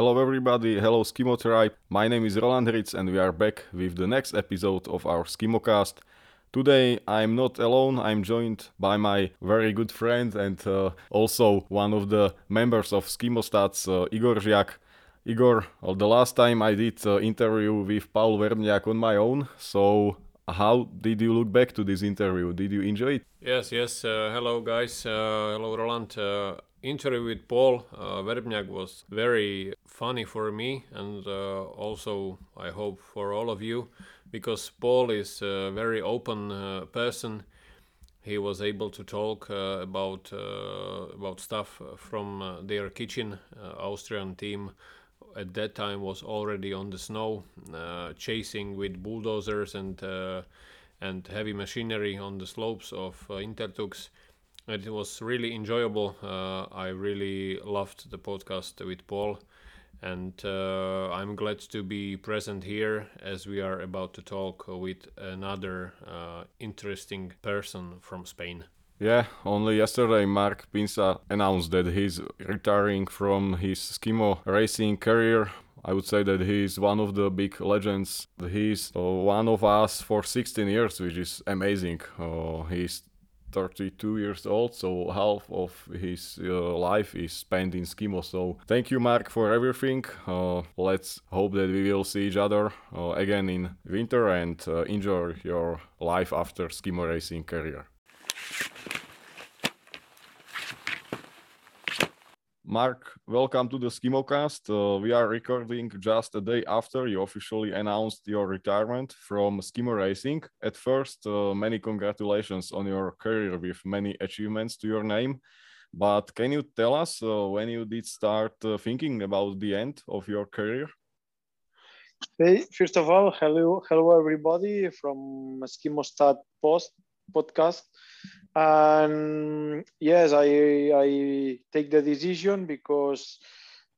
Hello, everybody. Hello, Skimo Tribe. My name is Roland Ritz, and we are back with the next episode of our Skimocast. Today, I'm not alone. I'm joined by my very good friend and uh, also one of the members of Skimostats, uh, Igor Žiak. Igor, the last time I did uh, interview with Paul Verbnjak on my own, so how did you look back to this interview? Did you enjoy it? Yes, yes. Uh, hello, guys. Uh, hello, Roland. Uh, interview with Paul uh, Verbnjak was very funny for me and uh, also I hope for all of you because Paul is a very open uh, person. He was able to talk uh, about about stuff from their kitchen. Austrian team at that time was already on the snow, chasing with bulldozers and and heavy machinery on the slopes of Hintertux it was really enjoyable. Uh, I really loved the podcast with Paul, and uh, I'm glad to be present here as we are about to talk with another uh, interesting person from Spain. Yeah, only yesterday Mark Pinsach announced that he's retiring from his skimo racing career. I would say that he is one of the big legends. He's uh, one of us for 16 years, which is amazing. Uh, he's 32 years old, so half of his uh, life is spent in skimo. So thank you, Mark, for everything. Uh, let's hope that we will see each other uh, again in winter and uh, enjoy your life after skimo racing career. Marc, welcome to the Skimocast. Uh, we are recording just a day after you officially announced your retirement from skimo racing. At first, uh, many congratulations on your career with many achievements to your name. But can you tell us uh, when you did start uh, thinking about the end of your career? Hey, first of all, hello, hello everybody from Skimostat Post podcast. And yes i i take the decision because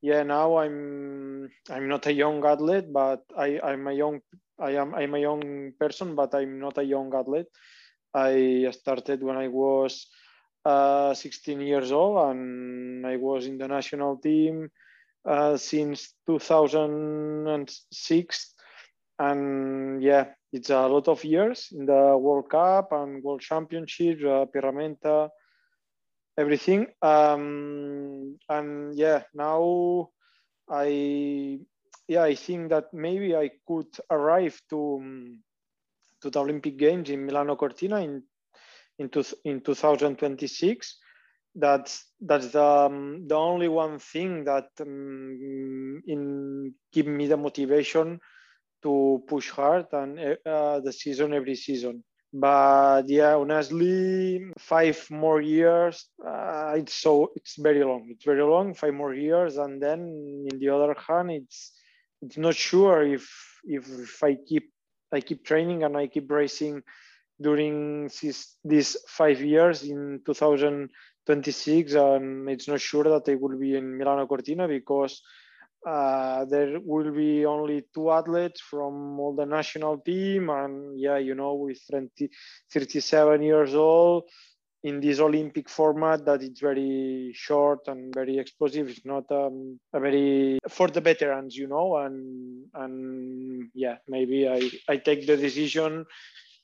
yeah now i'm i'm not a young athlete but i i'm a young i am i'm a young person but i'm not a young athlete. I started when i was uh, 16 years old and i was in the national team uh, since 2006 and yeah it's a lot of years in the World Cup and World Championships, uh, Pierra Menta, everything. Um, and yeah, now I yeah I think that maybe I could arrive to um, to the Olympic Games in Milano Cortina in in, to, in 2026. That's that's the um, the only one thing that um, in give me the motivation to push hard and uh, the season every season. But yeah, honestly, five more years, uh, it's so it's very long. It's very long, five more years, and then in the other hand, it's it's not sure if if, if I keep I keep training and I keep racing during this, these five years in 2026, and it's not sure that I will be in Milano Cortina because uh, there will be only two athletes from all the national team and yeah you know with 20, 37 years old in this olympic format that it's very short and very explosive. It's not um, a very for the veterans you know and and yeah maybe i i take the decision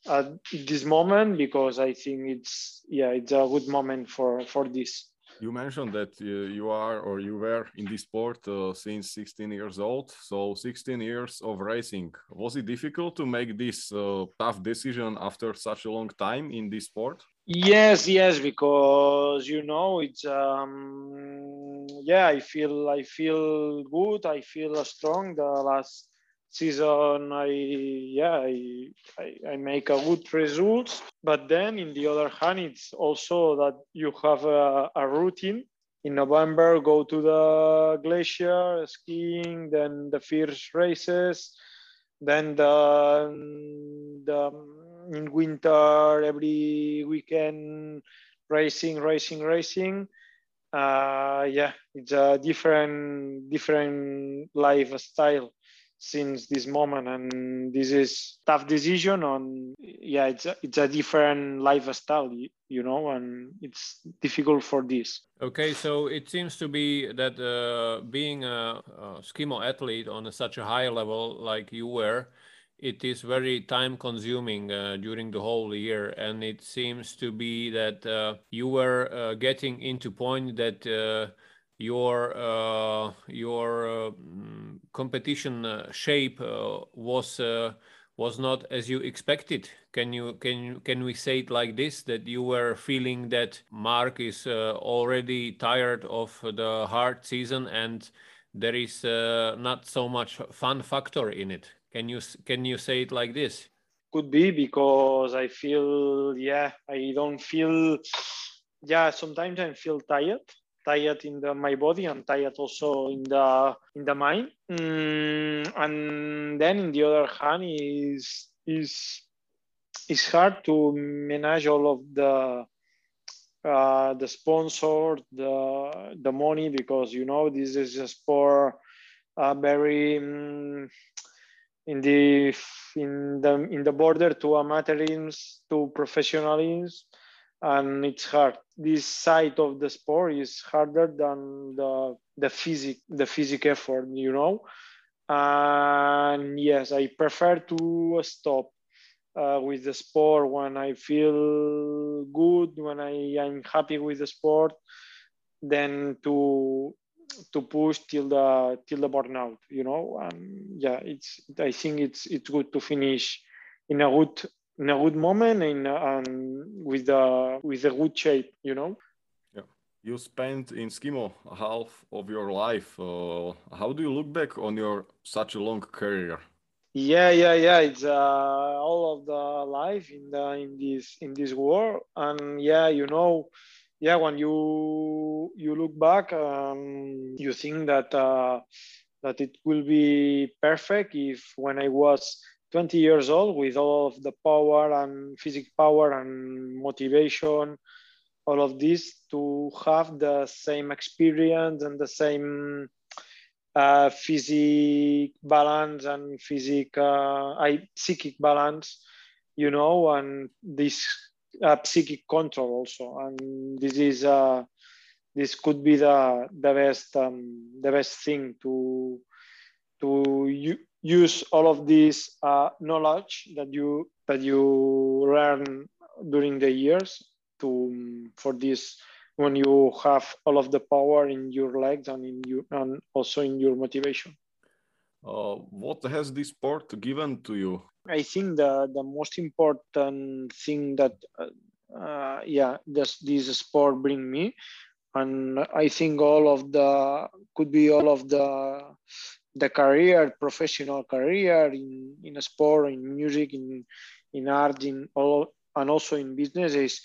at this moment because i think it's yeah it's a good moment for for this you mentioned that uh, you are or you were in this sport uh, since 16 years old. So 16 years of racing. Was it difficult to make this uh, tough decision after such a long time in this sport? Yes, yes, because you know it's um, yeah. I feel I feel good. I feel strong. The last season i yeah I, I, I make a good results. But then in the other hand it's also that you have a, a routine. In november go to the glacier skiing then the first races then the, the in winter every weekend racing racing racing. Uh, yeah it's a different different lifestyle since this moment and this is tough decision on yeah it's a, it's a different lifestyle you know and it's difficult for this. Okay so it seems to be that uh, being a, a skimo athlete on a, such a high level like you were it is very time consuming uh, during the whole year. And it seems to be that uh, you were uh, getting into point that uh, your uh, your uh, mm, competition uh, shape was was not as you expected. Can you can can we say it like this that you were feeling that Mark is already tired of the hard season and there is not so much fun factor in it? Can you can you say it like this? Could be because I feel yeah I don't feel yeah sometimes I feel tired tired in the, my body and tired also in the in the mind. Mm, and then in the other hand is is it's hard to manage all of the uh, the sponsor, the the money because you know this is a sport uh, very um, in the in the in the border to amateurism to professionalism and it's hard. This side of the sport is harder than the the physic the physic effort, you know. And yes, I prefer to stop uh, with the sport when I feel good, when I am happy with the sport, than to to push till the till the burnout, you know. And yeah, it's I think it's it's good to finish in a good in a good moment and with a with a good shape, you know. Yeah, you spent in skimo half of your life. Uh, how do you look back on your such a long career? Yeah, yeah, yeah. It's uh, all of the life in the in this in this world, and yeah, you know, yeah, when you you look back, um, you think that uh, that it will be perfect if when I was 20 years old with all of the power and physical power and motivation, all of this to have the same experience and the same uh, physic balance and physic, uh, psychic balance, you know, and this uh, psychic control also. And this is uh, this could be the the best um, the best thing to to use all of this uh, knowledge that you that you learn during the years to for this when you have all of the power in your legs and in you and also in your motivation? Uh, what has this sport given to you? I think the the most important thing that uh, uh, yeah this this sport bring me and i think all of the could be all of the the career, professional career in, in sport, in music, in in art, in all, and also in business is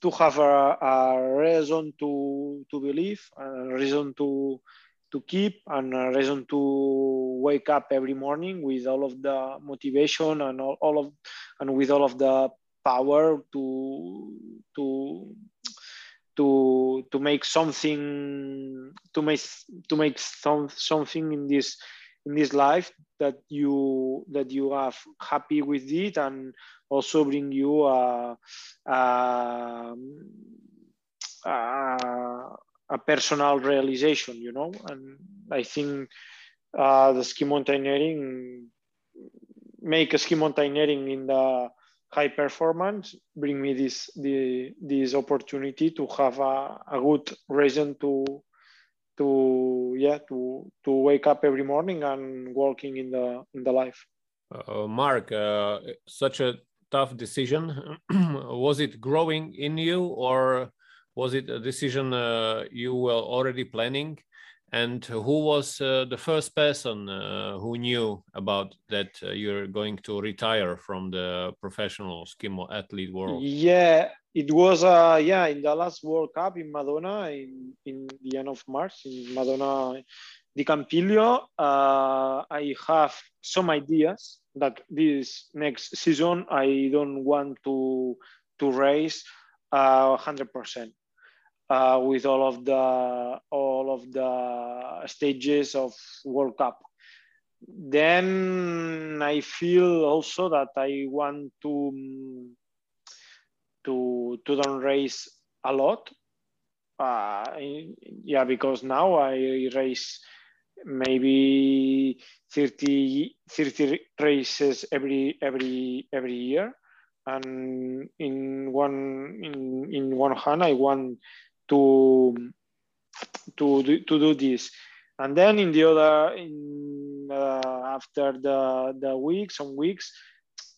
to have a, a reason to to believe, a reason to to keep, and a reason to wake up every morning with all of the motivation and all, all of and with all of the power to to to to make something to make to make some something in this in this life that you that you are happy with it and also bring you a a, a, a personal realization you know? And i think uh, the ski mountaineering make a ski mountaineering in the high performance bring me this the, this opportunity to have a, a good reason to to yeah to to wake up every morning and working in the in the life. Uh, mark uh, such a tough decision. Was it growing in you or was it a decision uh, you were already planning and who was uh, the first person uh, who knew about that uh, you're going to retire from the professional skimo athlete world? Yeah, it was uh yeah in the last World Cup in Madonna in in the end of March in Madonna di Campiglio. Uh, I have some ideas that this next season I don't want to to race uh, 100% uh, with all of the all of the stages of World Cup. then I feel also that I want to to to don't race a lot. Uh, yeah, because now I race maybe 30, 30 races every every every year and in one in, in one hand i want to to do, to do this. And then in the other in uh, after the the weeks some weeks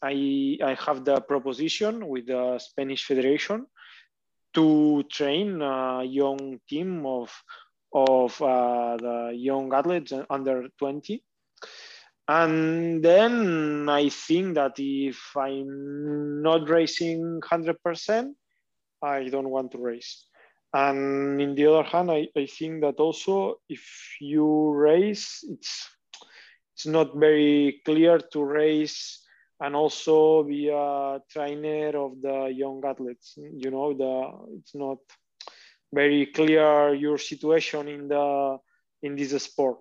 i i have the proposition with the spanish federation to train a young team of of uh, the young athletes under 20 and then i think that if i'm not racing 100% i don't want to race and in the other hand i, I think that also if you race it's it's not very clear to race and also be a trainer of the young athletes. You know the it's not very clear your situation in the in this sport.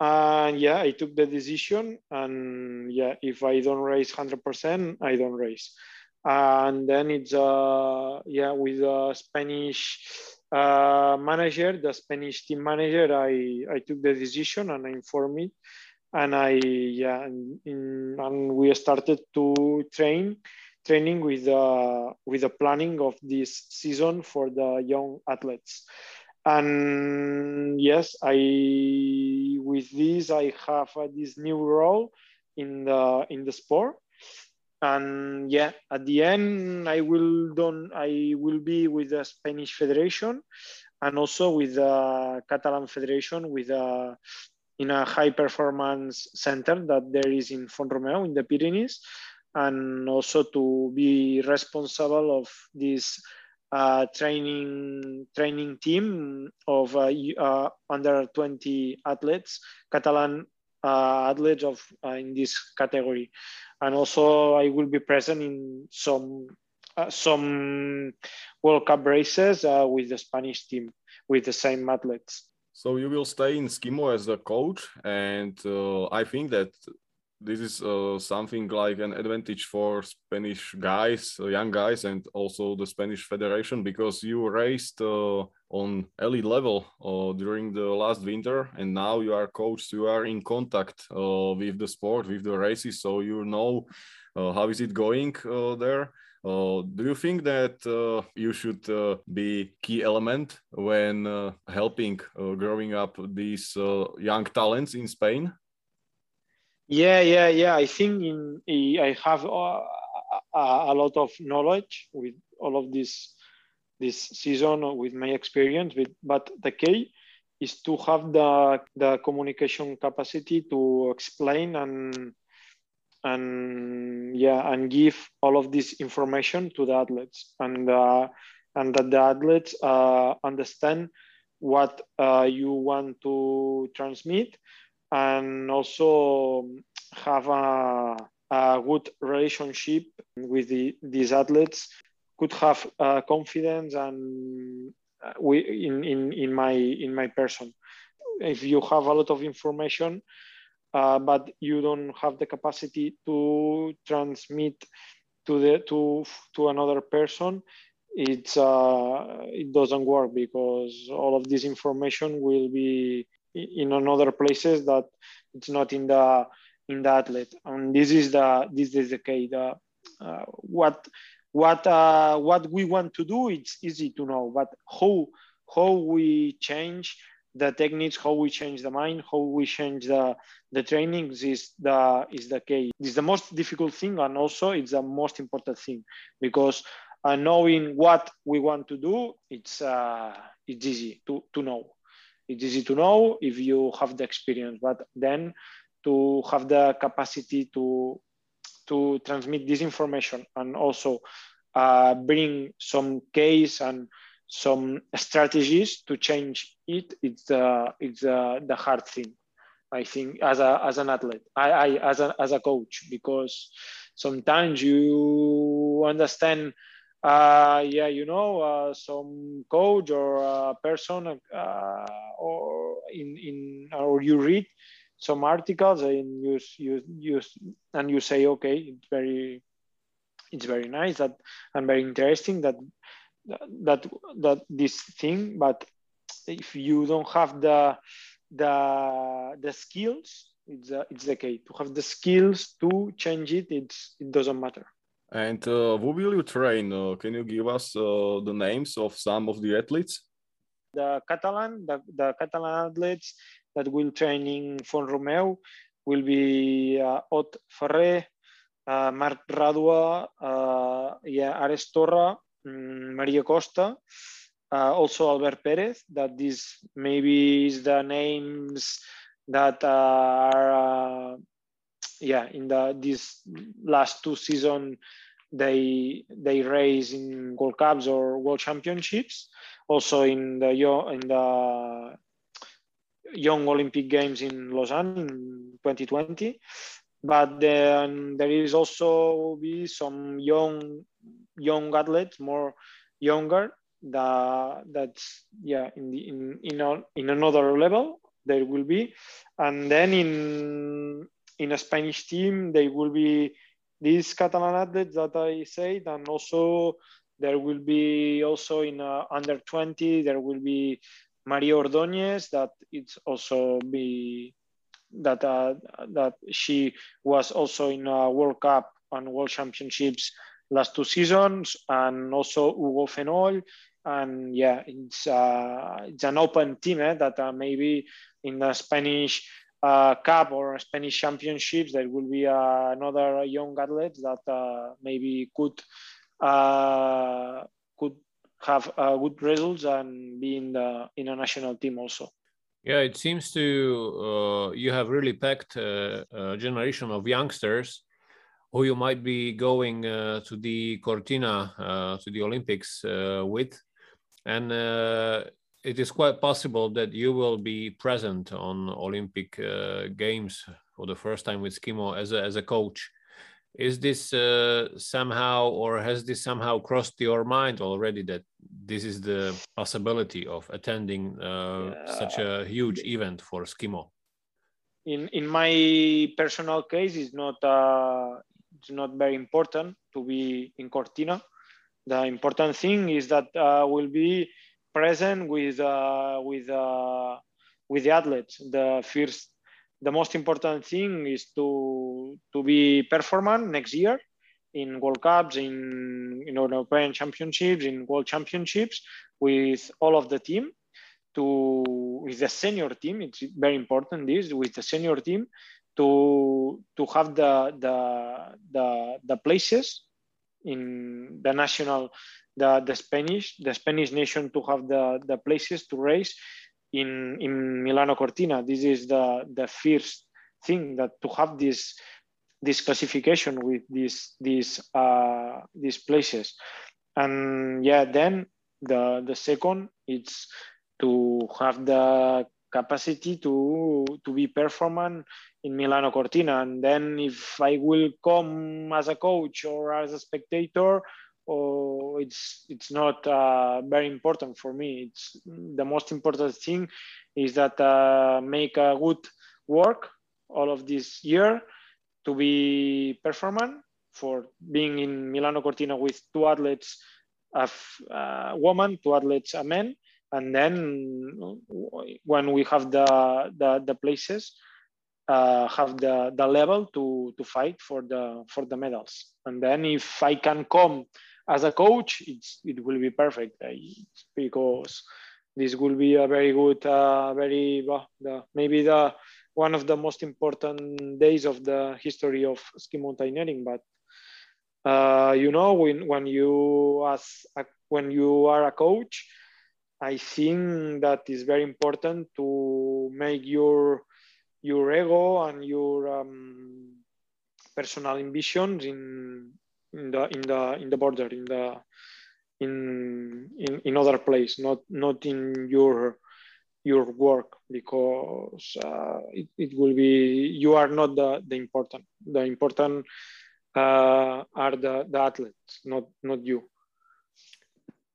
And yeah i took the decision and yeah if i don't race 100% i don't race and then it's uh yeah with a spanish uh, manager the spanish team manager i i took the decision and i informed it. And i yeah in, and we started to train training with uh, with the planning of this season for the young athletes. And yes i with this i have uh, this new role in the in the sport and yeah at the end i will don't i will be with the spanish federation and also with the catalan federation with a in a high performance center that there is in Font Romeu in the Pyrenees and also to be responsible of this uh, training training team of uh, uh, under 20 athletes, Catalan uh, athletes of uh, in this category, and also I will be present in some uh, some World Cup races with the Spanish team with the same athletes. So you will stay in Skimo as a coach, and I think that this is uh, something like an advantage for Spanish guys, uh, young guys, and also the Spanish Federation because you raced uh, on elite level uh, during the last winter, and now you are coached. You are in contact uh, with the sport, with the races, so you know uh, how is it going there. Uh, do you think that you should be key element when helping growing up these young talents in Spain? Yeah, yeah, yeah. I think in, I have a, uh, a, a lot of knowledge with all of this this season with my experience. With, but the key is to have the the communication capacity to explain and and yeah and give all of this information to the athletes and uh, and that the athletes uh, understand what uh, you want to transmit and also have a, a good relationship with the, these athletes. Could have uh, confidence and uh, we, in, in, in my in my person. If you have a lot of information uh, but you don't have the capacity to transmit to the to to another person it's uh, it doesn't work because all of this information will be in another places that it's not in the in the athlete. And this is the this is the key. The, uh, what what uh, what we want to do it's easy to know but how how we change the techniques how we change the mind how we change the the trainings is the is the key. It's the most difficult thing and also it's the most important thing because uh, knowing what we want to do it's uh, it's easy to to know it's easy to know if you have the experience, but then to have the capacity to to transmit this information and also uh, bring some case and some strategies to change it it's the it's the, the hard thing i think as a as an athlete. I, I as a as a coach because sometimes you understand uh, yeah, you know, uh, some coach or a person, uh, or in in or you read some articles and you you you and you say okay it's very it's very nice that and very interesting that that that this thing but if you don't have the the the skills it's a, it's the key to have the skills to change it it's it doesn't matter and uh, who will you train? Uh, can you give us uh, the names of some of the athletes? The catalan the, the catalan athletes that will train in Font-romeu will be uh, Ot Ferrer, uh, Marc Radua, uh, yeah, Ares Torra, um, Maria Costa, also Albert Perez, that this maybe is the names that are, yeah, in the this last two season they they race in World Cups or World Championships. Also in the in the Young Olympic Games in Lausanne in 2020. But then there is also be some young young athletes, more younger that that's yeah in the in in, in another level there will be, and then in in a Spanish team there will be these Catalan athletes that I said, and also there will be also in under 20 there will be Maria Ordóñez that it's also be that uh, that she was also in a World Cup and World Championships last two seasons, and also Hugo Fenoll. And yeah, it's uh, it's an open team eh, that uh, maybe in the Spanish uh, Cup or Spanish Championships there will be uh, another young athlete that uh, maybe could uh, could have uh, good results and be in the in a national team also. Yeah, it seems to you have really packed a generation of youngsters who you might be going uh, to the Cortina uh, to the Olympics uh, with, and it is quite possible that you will be present on Olympic games for the first time with Skimo as a, as a coach. Is this uh, somehow or has this somehow crossed your mind already that this is the possibility of attending uh, yeah. such a huge event for skimo? In in my personal case it's not uh, it's not very important to be in cortina. The important thing is that uh, we'll be present with uh, with uh, with the athletes the first the most important thing is to to be performant next year in World Cups, in, in European Championships, in World Championships with all of the team. To with the senior team, it's very important. This with the senior team to to have the the the, the places in the national the, the Spanish the Spanish nation to have the the places to race in in Milano Cortina. This is the the first thing that to have this this classification with these these uh, these places, and yeah, then the the second it's to have the capacity to to be performant in Milano Cortina, and then if I will come as a coach or as a spectator, oh, it's it's not uh, very important for me. It's the most important thing is that uh, make a good work all of this year to be performant for being in Milano Cortina with two athletes, a uh, woman, two athletes, a man, and then when we have the the, the places, uh, have the, the level to, to fight for the for the medals. And then if I can come as a coach, it will be perfect because this will be a very good, uh, very the, maybe the one of the most important days of the history of ski mountaineering. But uh, you know, when when you as a, when you are a coach, I think that is very important to make your your ego and your um, personal ambitions in in the in the in the border in the in in, in other place not not in your your work because uh, it, it will be you are not the, the important. The important uh, are the, the athletes not not you.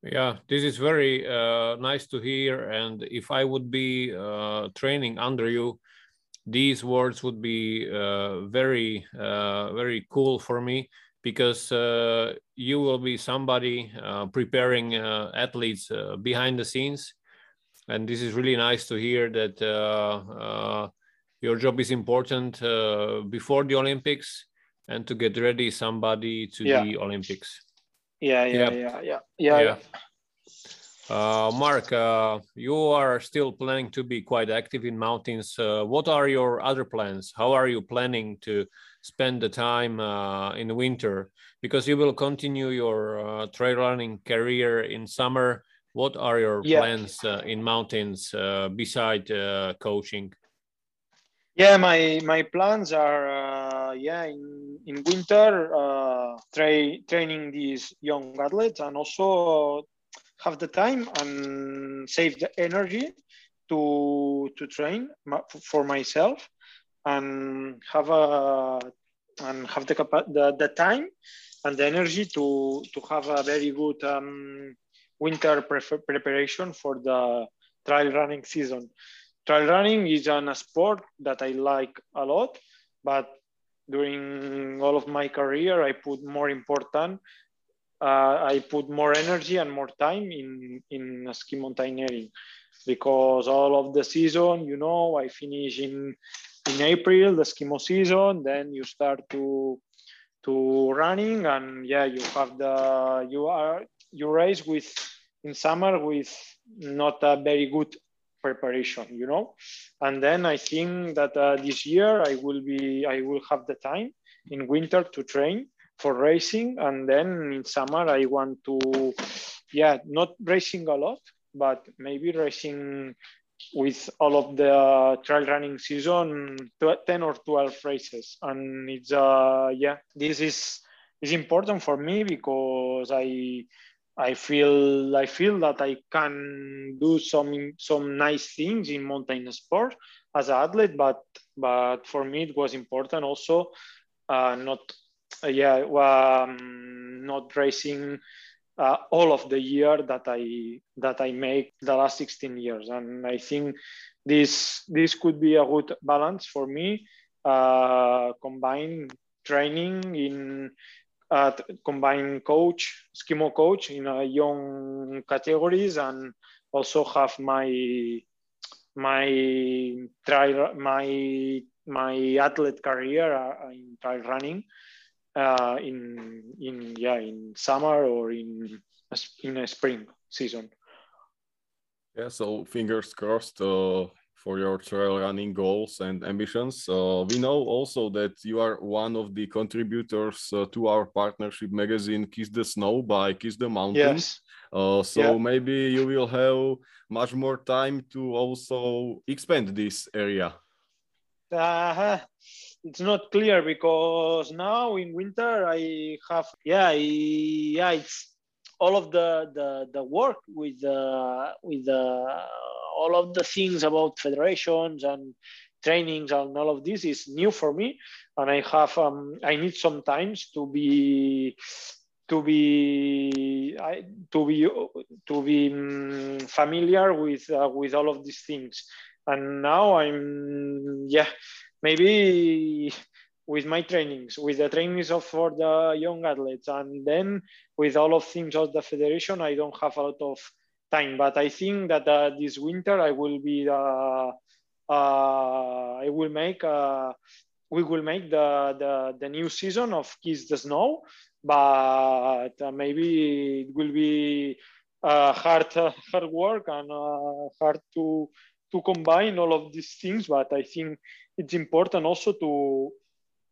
Yeah this is very uh, nice to hear. And if i would be uh, training under you these words would be uh, very uh, very cool for me because uh, you will be somebody uh, preparing uh, athletes uh, behind the scenes and this is really nice to hear that your job is important before the olympics and to get ready somebody to yeah. the olympics yeah yeah yeah yeah yeah, yeah. Uh, Mark, uh, you are still planning to be quite active in mountains. Uh, what are your other plans? How are you planning to spend the time uh, in winter? Because you will continue your uh, trail running career in summer. What are your yeah. plans uh, in mountains beside coaching? Yeah, my my plans are yeah in in winter tra- training these young athletes and also have the time and save the energy to to train for myself and have a and have the, the, the time and the energy to to have a very good um, winter pre- preparation for the trail running season. Trail running is an, a sport that I like a lot, but during all of my career, I put more important uh, I put more energy and more time in in ski mountaineering because all of the season, you know, I finish in in April the skimo season, then you start to to running, and yeah, you have the you are you race with in summer with not a very good preparation, you know, and then I think that uh, this year I will be I will have the time in winter to train for racing and then in summer i want to yeah not racing a lot but maybe racing with all of the trail running season 10 or 12 races. And it's uh yeah this is is important for me because i i feel i feel that i can do some some nice things in mountain sport as an athlete but but for me it was important also uh, not uh, yeah, um, not racing uh, all of the year that I that I make the last 16 years, and I think this this could be a good balance for me. Uh, combine training in uh, combine coach skimo coach in a young categories and also have my my trial my my athlete career uh, in trail running uh, in in yeah in summer or in in a spring season. Yeah, so fingers crossed uh, for your trail running goals and ambitions. Uh, we know also that you are one of the contributors uh, to our partnership magazine Kiss the Snow by Kiss the Mountains. Yes. Uh, so yeah. maybe you will have much more time to also expand this area. Uh, it's not clear because now in winter I have yeah I, yeah it's all of the the, the work with the with the all of the things about federations and trainings and all of this is new for me. And I have um, I need some times to be to be I, to be to be um, familiar with uh, with all of these things. And now i'm yeah maybe with my trainings with the trainings of for the young athletes and then with all of things of the federation i don't have a lot of time but i think that uh, this winter i will be uh, uh, i will make uh, we will make the, the the new season of kiss the snow but uh, maybe it will be hard hard work and hard to to combine all of these things. But I think it's important also to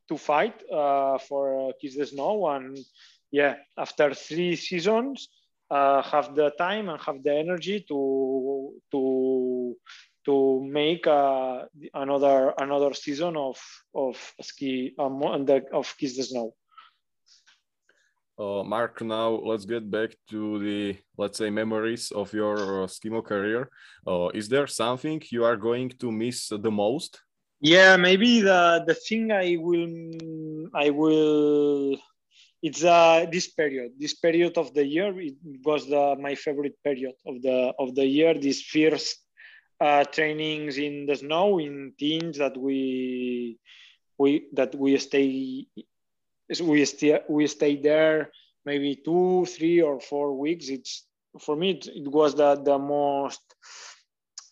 to fight uh, for uh, Kiss the Snow. And yeah, after three seasons, uh, have the time and have the energy to to to make uh, another another season of of ski um, of Kiss the Snow. Uh, Mark, now let's get back to the, let's say, memories of your uh, skimo career. Uh, is there something you are going to miss the most? Yeah, maybe the the thing I will I will it's uh, this period this period of the year it was the my favorite period of the of the year this first uh, trainings in the snow in Tignes that we we that we stay we stay we stay there maybe two three or four weeks. It's for me it, it was the the most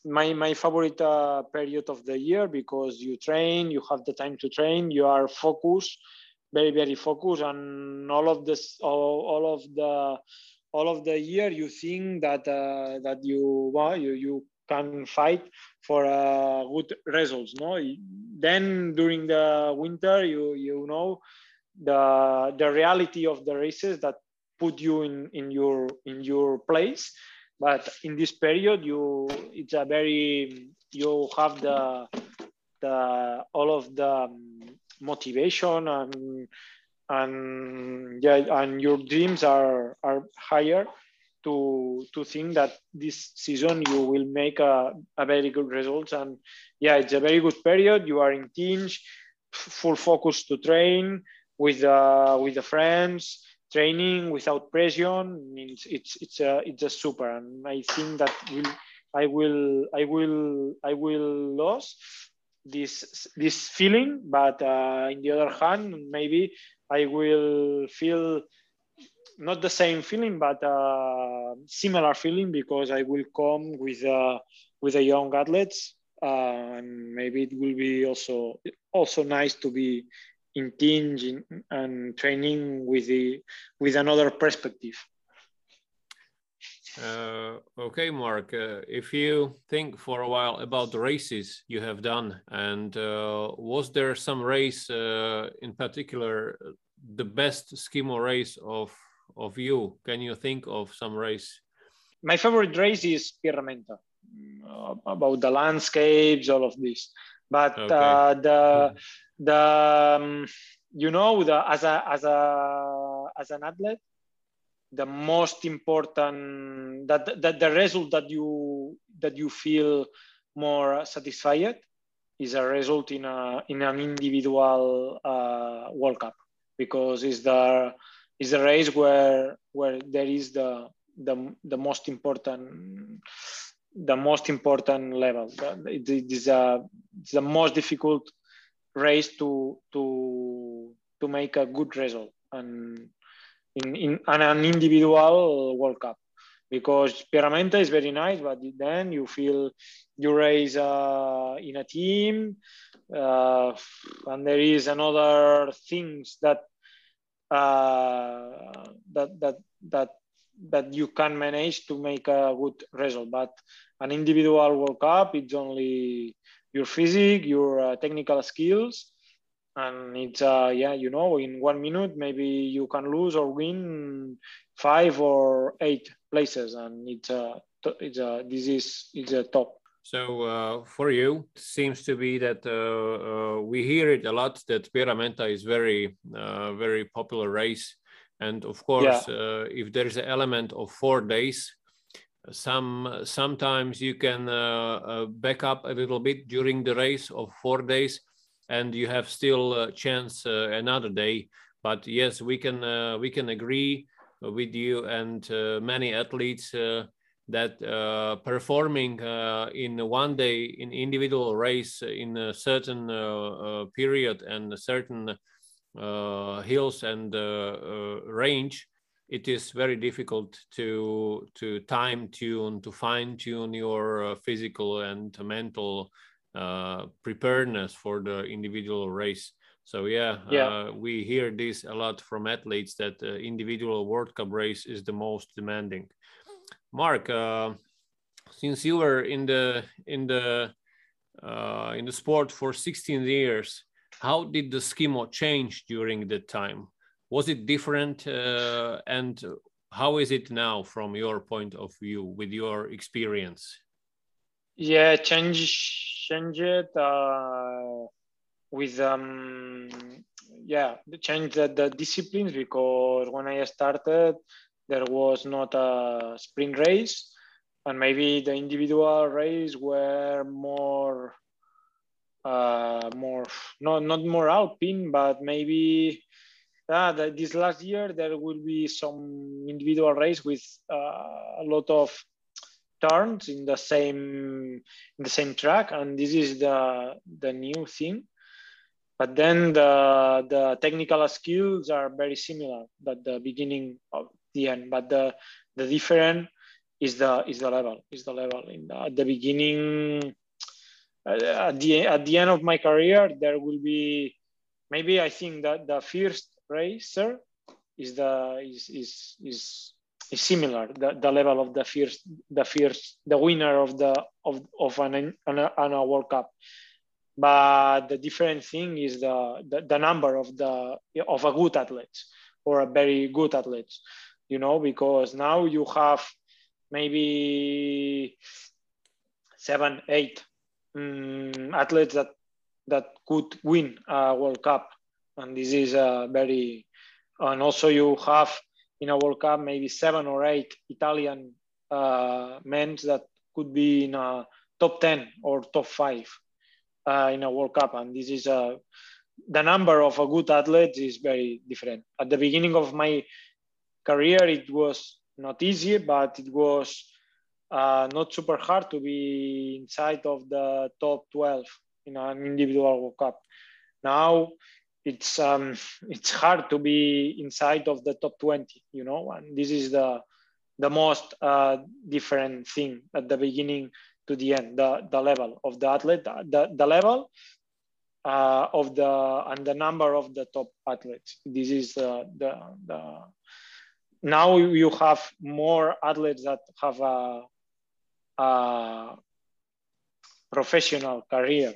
my my favorite uh, period of the year because you train you have the time to train you are focused very very focused. And all of this all, all of the all of the year you think that uh, that you well, you you can fight for uh, good results no? Then during the winter you you know the the reality of the races that put you in in your in your place. But in this period you it's a very you have the the all of the um, motivation and and yeah and your dreams are are higher to to think that this season you will make a, a very good results. And yeah it's a very good period. You are in Tignes full focus to train with uh, with the friends training without pressure means it's it's a it's a super. And i think that will i will i will i will lose this this feeling. But uh, in the other hand maybe i will feel not the same feeling but uh, similar feeling because i will come with uh, with the young athletes. Uh, and maybe it will be also also nice to be in, and training with the with another perspective. Uh, okay, Mark. Uh, if you think for a while about the races you have done, and uh, was there some race uh, in particular the best skimo race of of you? Can you think of some race? My favorite race is Pierra Menta, uh, about the landscapes, all of this. But okay. Uh, the the um, you know the as a as a as an athlete the most important that, that the result that you that you feel more satisfied is a result in a in an individual uh, World Cup because it's the is the race where where there is the the, the most important the most important level. It is a, it's the most difficult race to to to make a good result and in, in an individual World Cup because Pierra Menta is very nice, but then you feel you race uh, in a team, uh, and there is another things that uh, that that that that you can manage to make a good result. But an individual World Cup, it's only your physique, your uh, technical skills, and it's uh, yeah, you know, in one minute maybe you can lose or win five or eight places, and it's uh, it's uh, this is it's a top. So uh, for you, it seems to be that uh, uh, we hear it a lot that Pierra Menta is very uh, very popular race, and of course, yeah. uh, if there is an element of four days, some sometimes you can uh, uh, back up a little bit during the race of four days and you have still a chance uh, another day. But yes we can uh, we can agree with you and uh, many athletes uh, that performing in one day in individual race in a certain period and certain hills and range it is very difficult to to time tune to fine tune your uh, physical and mental uh, preparedness for the individual race. So yeah, yeah. Uh, we hear this a lot from athletes that the individual world cup race is the most demanding. Mark uh, since you were in the in the uh, in the sport for 16 years how did the schema change during the time was it different uh, and how is it now from your point of view with your experience? Yeah change change it uh, with um yeah change the, the disciplines because when i started there was not a sprint race and maybe the individual race were more uh, more not not more alpine but maybe uh, the, this last year there will be some individual race with uh, a lot of turns in the same in the same track, and this is the the new thing. But then the the technical skills are very similar at the beginning of the end. But the the different is the is the level is the level in the, at the beginning uh, at the at the end of my career there will be maybe i think that the first racer is the is is is, is similar. The, the level of the first the first the winner of the of of an an, an a world cup. But the different thing is the, the the number of the of a good athletes or a very good athletes you know because now you have maybe seven, eight um, athletes that that could win a World Cup, and this is a very. And also, you have in a World Cup maybe seven or eight Italian uh, men that could be in a top ten or top five uh, in a World Cup, and this is a the number of a good athletes is very different. At the beginning of my career, it was not easy, but it was uh, not super hard to be inside of the top 12 in an individual World Cup. Now it's um, it's hard to be inside of the top 20, you know, and this is the the most uh, different thing at the beginning to the end, the, the level of the athlete, the, the level uh, of the and the number of the top athletes. This is uh, the the now you have more athletes that have a, a professional career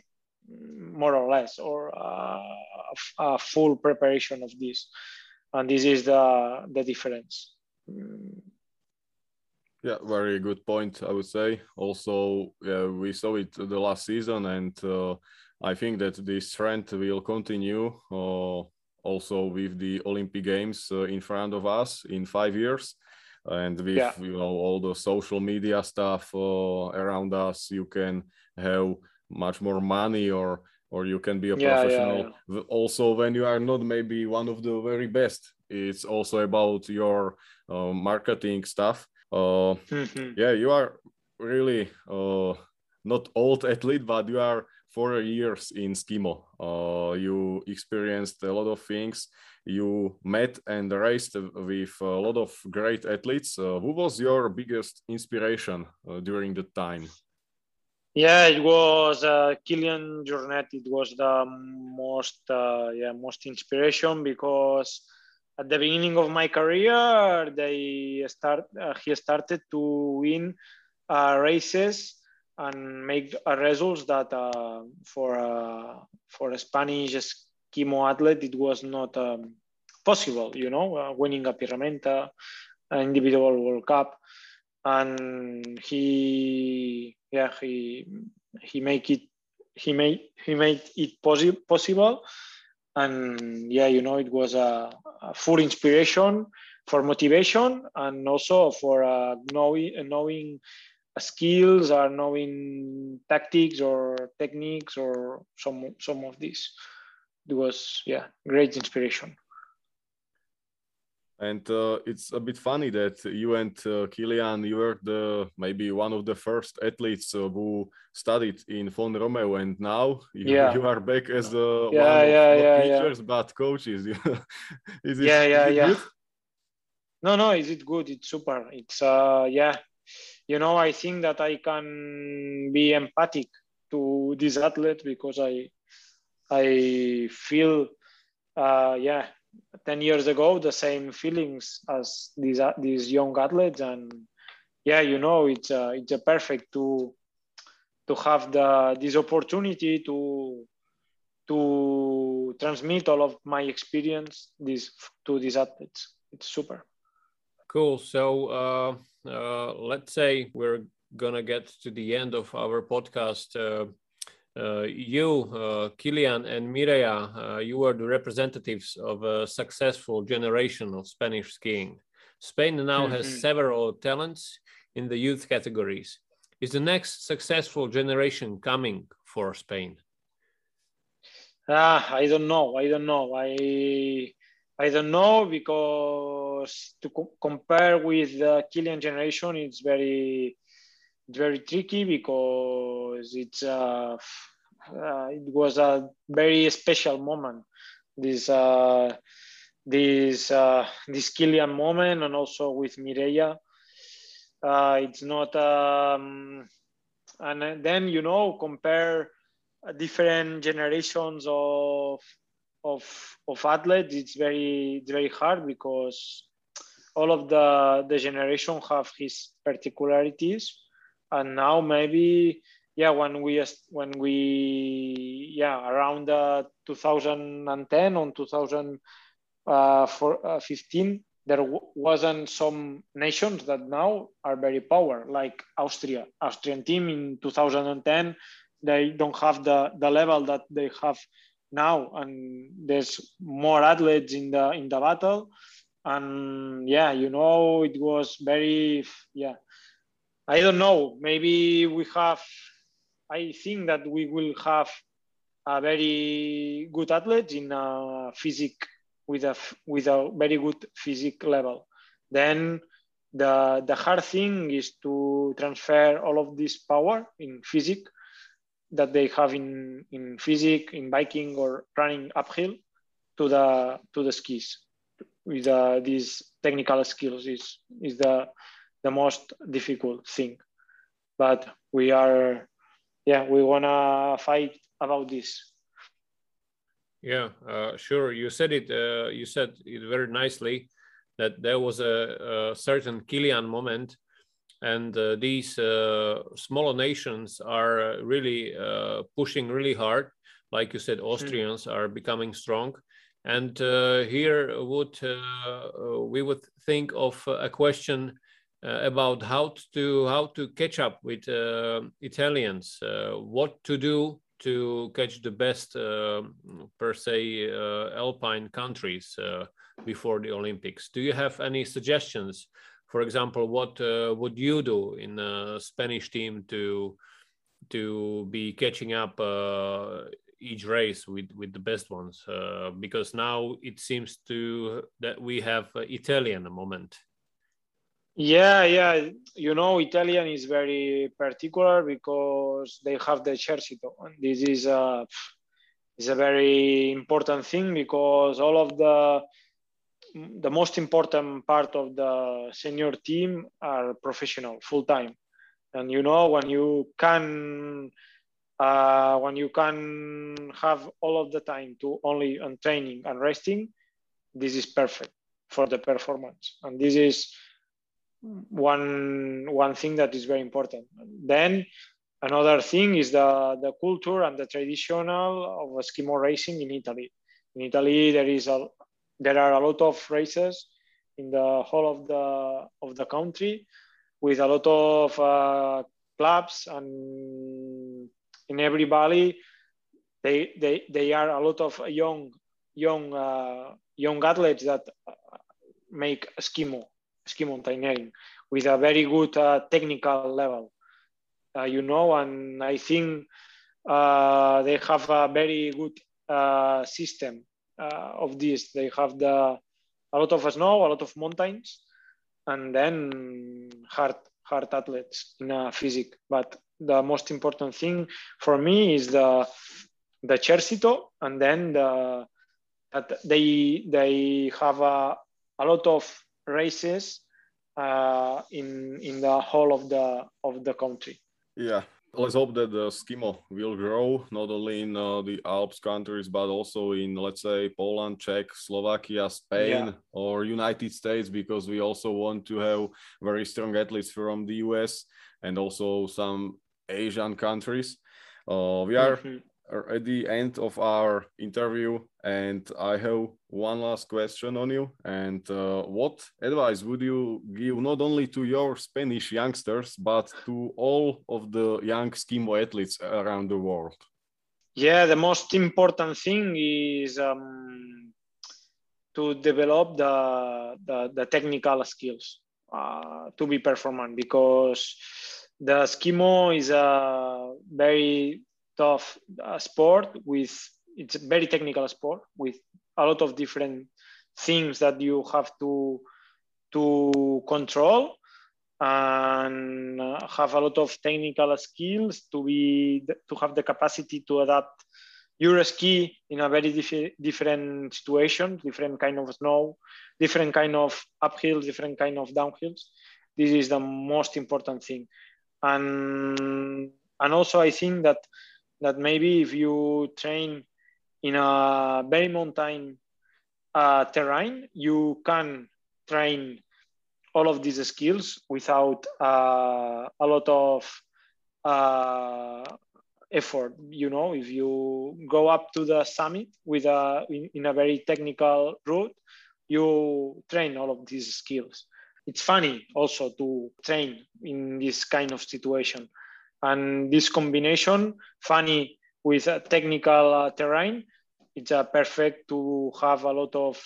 more or less or a, full preparation of this and this is the the difference yeah very good point i would say also yeah, we saw it the last season and uh, i think that this trend will continue uh, also with the Olympic Games uh, in front of us in five years. And with yeah. you know all the social media stuff uh, around us, you can have much more money or or you can be a yeah, professional yeah, also when you are not maybe one of the very best it's also about your uh, marketing stuff uh, mm-hmm. yeah you are really uh, not old athlete but you are four years in Skimo. Uh, you experienced a lot of things. You met and raced with a lot of great athletes. Uh, who was your biggest inspiration uh, during the time? Yeah, it was uh, Kilian Jornet. It was the most, uh, yeah, most inspiration because at the beginning of my career, they start. Uh, he started to win uh, races and make a results that uh, for a, for a Spanish Skimo athlete it was not um, possible. You know, uh, winning a Pierra Menta, an individual World Cup, and he yeah he he make it he made he made it possi- possible. And yeah you know it was a, a full inspiration for motivation and also for uh, knowing knowing skills or knowing tactics or techniques or some some of this. It was yeah great inspiration and uh, it's a bit funny that you and uh, Kilian, you were the maybe one of the first athletes uh, who studied in Font-Romeu, and now you, yeah. you are back as the yeah, one of yeah, yeah, teachers, but coaches. is it, yeah, yeah, yeah. Good? No, no, is it good? It's super. It's uh, yeah, you know, I think that I can be empathic to this athlete because I I feel uh, yeah 10 years ago the same feelings as these these young athletes. And yeah you know it's a, it's a perfect to to have the this opportunity to to transmit all of my experience this to these athletes. It's super. Cool. So uh uh, let's say we're gonna get to the end of our podcast. Uh, uh, you, uh, Kilian, and Mireia, uh, you are the representatives of a successful generation of Spanish skiing. Spain now mm-hmm. has several talents in the youth categories. Is the next successful generation coming for Spain? Ah, I don't know. I don't know. I I don't know because to co- compare with the Kilian generation, it's very very tricky because it's uh, uh, it was a very special moment. This uh, this uh, this Kilian moment, and also with Mireia. Uh, it's not, um, and then you know compare different generations of of of athletes. It's very very hard because all of the the generation have his particularities, and now maybe yeah when we when we yeah around uh, 2010 or 2015 uh, there wasn't some nations that now are very power like austria. Austrian team in 2010 they don't have the the level that they have now. And there's more athletes in the in the battle. And yeah you know it was very yeah i don't know maybe we have i think that we will have a very good athlete in a physique with a with a very good physique level. Then the the hard thing is to transfer all of this power in physique that they have in in physique, in biking or running uphill to the to the skis with uh, these technical skills is is the the most difficult thing but we are yeah we want to fight about this yeah, uh, sure. You said it. Uh, you said it very nicely that there was a, a certain Kilian moment, and uh, these uh, smaller nations are uh, really uh, pushing really hard. Like you said, Austrians mm. are becoming strong, and here would we would think of a question about how to how to catch up with Italians, what to do to catch the best, uh, per se, uh, alpine countries uh, before the Olympics. Do you have any suggestions? For example, what would you do in a Spanish team to to be catching up each race with with the best ones uh, because now it seems to that we have uh, Italian moment. Yeah, yeah. You know, Italian is very particular because they have the Esercito. And this is a, is a very important thing because all of the the most important part of the senior team are professional, full time. And you know, when you can uh, when you can have all of the time to only on training and resting, this is perfect for the performance. And this is one one thing that is very important. Then another thing is the the culture and the traditional of Eskimo racing in Italy. In Italy, there is a there are a lot of races in the whole of the of the country with a lot of uh, clubs and in every valley they they they are a lot of young young uh, young athletes that make Eskimo ski mountaineering with a very good uh, technical level, uh, you know, and I think uh, they have a very good uh, system uh, of this. They have the a lot of snow, a lot of mountains, and then hard hard athletes in a physique. But the most important thing for me is the the Esercito, and then the that they they have a, a lot of races uh, in in the whole of the of the country. Yeah, let's hope that the skimo will grow not only in uh, the Alps countries but also in let's say Poland, Czech, Slovakia, Spain, yeah. or United States because we also want to have very strong athletes from the US and also some Asian countries. Uh, we are mm-hmm at the end of our interview, and I have one last question on you. And uh, what advice would you give not only to your Spanish youngsters, but to all of the young skimo athletes around the world? Yeah, the most important thing is um, to develop the, the, the technical skills uh, to be performant because the skimo is a very tough uh, sport with it's a very technical sport with a lot of different things that you have to to control and uh, have a lot of technical skills to be to have the capacity to adapt your ski in a very diff- different situation, different kind of snow, different kind of uphills, different kind of downhills. This is the most important thing, and and also I think that that maybe if you train in a very mountain uh, terrain, you can train all of these skills without uh, a lot of uh, effort. You know, if you go up to the summit with a in, in a very technical route, you train all of these skills. It's funny also to train in this kind of situation, and this combination, funny with a technical uh, terrain, it's uh, perfect to have a lot of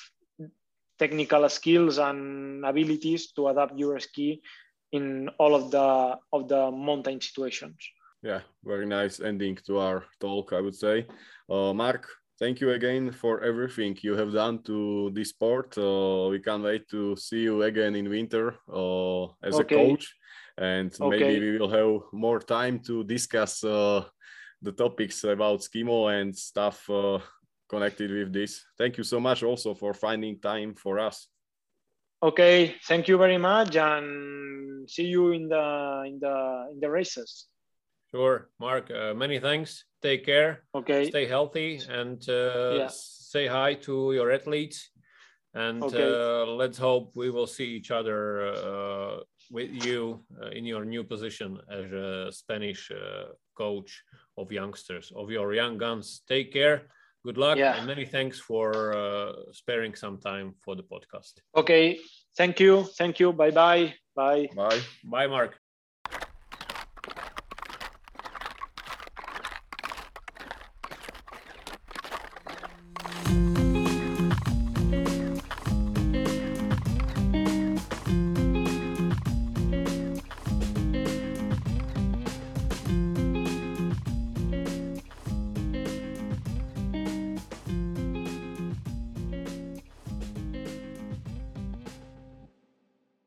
technical skills and abilities to adapt your ski in all of the of the mountain situations. Yeah, very nice ending to our talk, I would say. Uh, Mark, thank you again for everything you have done to this sport. Uh, we can't wait to see you again in winter uh, as okay. a coach, and okay. maybe we will have more time to discuss uh, the topics about skimo and stuff uh, connected with this. Thank you so much also for finding time for us. Okay, thank you very much, and see you in the in the in the races. Sure, Mark. Uh, many thanks. Take care. Okay. Stay healthy and uh, yeah. say hi to your athletes. And okay. uh, let's hope we will see each other uh, with you uh, in your new position as a Spanish uh, coach of youngsters, of your young guns. Take care. Good luck yeah. and many thanks for uh, sparing some time for the podcast. Okay. Thank you. Thank you. Bye bye bye. Bye. Bye mark